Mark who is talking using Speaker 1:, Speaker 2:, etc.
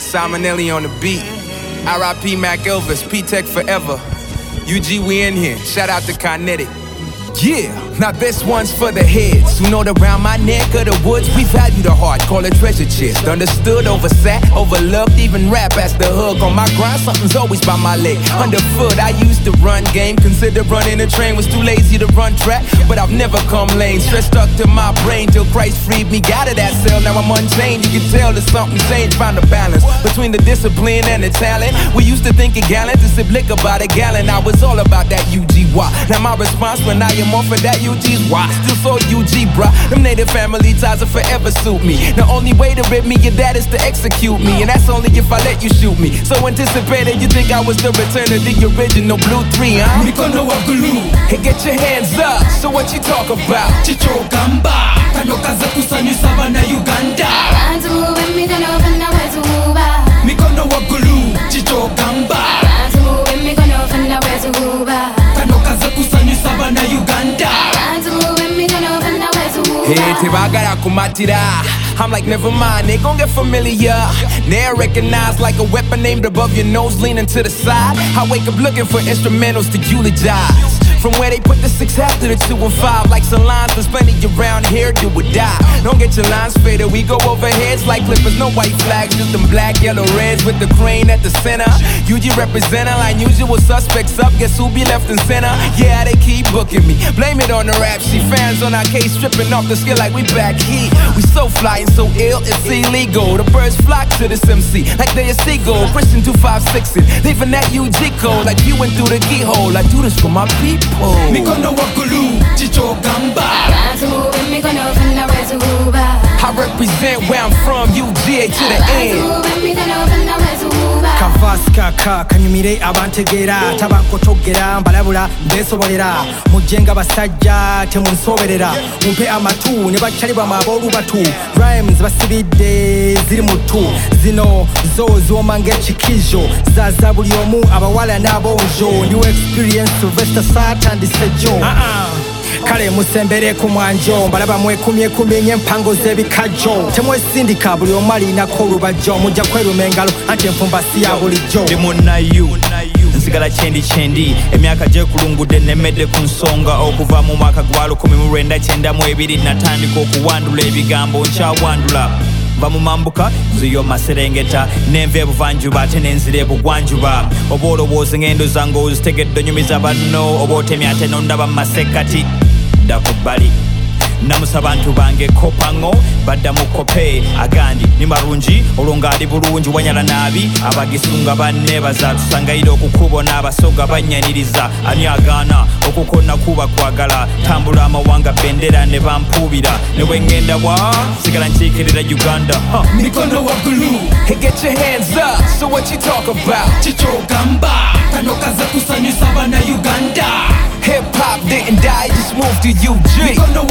Speaker 1: Simon Elly on the beat. R.I.P. Mac Elvis, P-Tech forever. UG, we in here. Shout out to Kinetic. Yeah, now this one's for the heads who know that around my neck of the woods we value the heart, call it treasure chest. Understood, oversat, overlooked, even rap as the hook. On my grind, something's always by my leg. Underfoot, I used to run game, consider running a train, was too lazy to run track. But I've never come lame. stress stuck to my brain till Christ freed me. Got of that cell, now I'm unchained. You can tell that something changed, found a balance between the discipline and the talent. We used to think a gallon to sip liquor by the gallon. I was all about that UGY. Now my response when I am more for that UG's why. Still so UG, bruh. Them native family ties will forever suit me. The only way to rip me of that is to execute me. And that's only if I let you shoot me. So anticipated, you think I was the return of the original Blue 3, huh?
Speaker 2: mikono wa glue
Speaker 1: Hey, get your hands up. So what you talk about?
Speaker 2: chichogamba kano kaze kusanyusa bana uganda
Speaker 3: Bantu b'emikono fenna
Speaker 1: Hey, tibagara kumatira. I'm like, never mind, they gon' get familiar. Now recognized like a weapon aimed above your nose, leaning to the side. I wake up looking for instrumentals to eulogize. From where they put the six after the two and five, like some lines that's plenty around here, do or die. Don't get your lines faded, we go over heads like clippers, no white flags, just them black, yellow, reds with the crane at the center. UG representer, like usual suspects up, guess who be left in center? Yeah, they keep booking me. Blame it on the rap sheet, fans on our case, stripping off the skin like we back heat. We so fly and so ill, it's illegal. The birds flock to this MC like they a seagull. Christian 256 it, leaving that UG code like you went through the keyhole. I do this for my people.
Speaker 2: Mikono wa glue chichogamba
Speaker 3: Bantu b'emikono fenna wetuba
Speaker 1: I represent where I'm from, UGA to the end.
Speaker 3: Bantu b'emikono fenna wetuba
Speaker 4: kavaasi kaka kanyumire abantegeera tabankotogera mbalabula mbeesobolera mujje nga basajja temunsoberera. Mumpe amatu ne bakyalibwamu ab'olubatu rhymes basibidde ziri mu ttu zino zo ziwoma ng'ekikizo zaza buli omu abawala n'abonjo ndiwo experience sylvester satandise jo kale musembere ku mwanjo. Mbalaba mwekumyekumye ny'empango z'ebikajjo temwesindika buli omu alinako olubajo. Mujja kweruma engalo anti enfumba si ya bulijjo.
Speaker 5: Nsigala kyendi kyendi. Emyaka gyekulungudde nemmedde ku nsonga. Okuva mu mwaka gwa 1992 natandika okuwandula ebigambo nkyawandula. Va mu mambuka nziyo maserengeta. Nenva ebuvanjuba ate nenzira ebugwanjuba. Oba olowooza ngendo zange ozitegedde onyumiza banno? Oba otemya ate nondaba mu masekkati dda ku bbali. Namusa bantu bange kopaŋo badda mu kope agandi ni marungi olwo ng'ali bulungi wanyala naabi? Abagisunga bannebaza tusangayire okukubona abasoga bannyaniriza ani agaana okukonna kuba kwagala? Tambula amawanga bendera ne bampuubira. Ne bwe ŋŋenda bwa sigala nkiikirira uganda.
Speaker 2: Mikono wa glue
Speaker 1: Hey, get your hands up. So what you talk about?
Speaker 2: chichogamba kano kaze kusanyusa bana
Speaker 1: move to UG.
Speaker 2: You gon' know